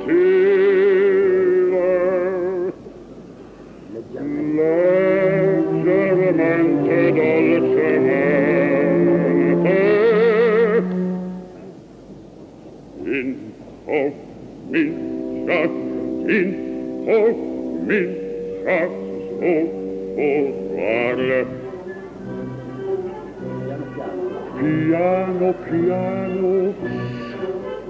sottile leggermente dolcemente in cominciat in cominciat sopportarle piano piano piano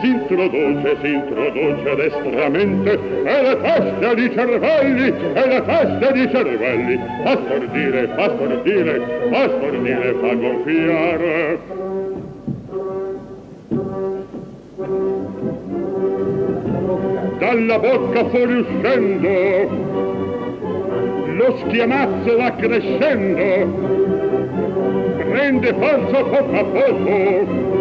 si introduce, si introduce destramente e le teste di cervelli e le teste di cervelli fa stordire, fa stordire fa stordire, fa gonfiare dalla bocca fuoriuscendo lo schiamazzo va crescendo, rende falso poco a poco.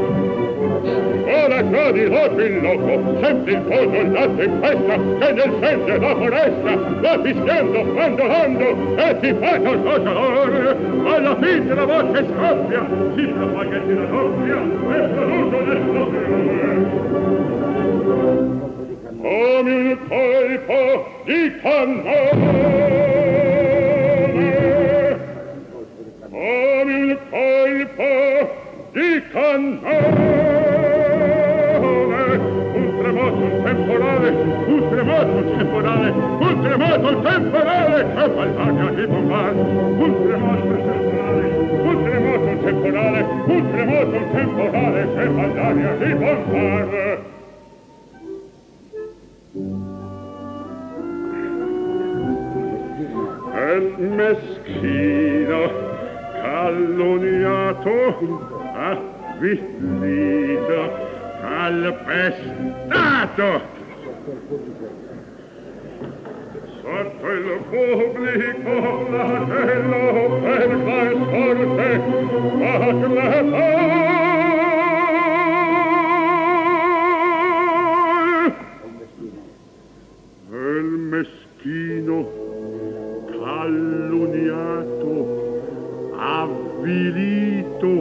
Ora codi loco il loco, senti il poso, il la tempesta, che nel sente la foresta, va fischiando, bandolando, e ti fa qualcosa. Alla fine la voce scoppia, si fa che si raddoppia, e saluto nel suo Come un colpo di cannone come un colpo di cannone temporale che malvagia di bombard un tremoto temporale un tremoto temporale un tremoto temporale che malvagia di bombard è meschino calunniato, avvilito, calpestato. Sotto il pubblico la tela perca e sorte, fac le meschino, caluniato, avvilito,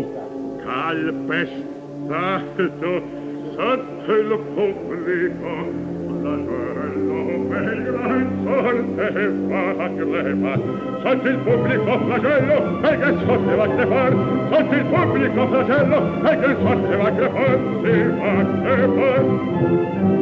calpestato, sotto il pubblico la tela perca volteva la crema. Sotto il pubblico flagello e che sorte va a crepar. Sotto il pubblico flagello e che sorte va a crepar. Si va a crepar.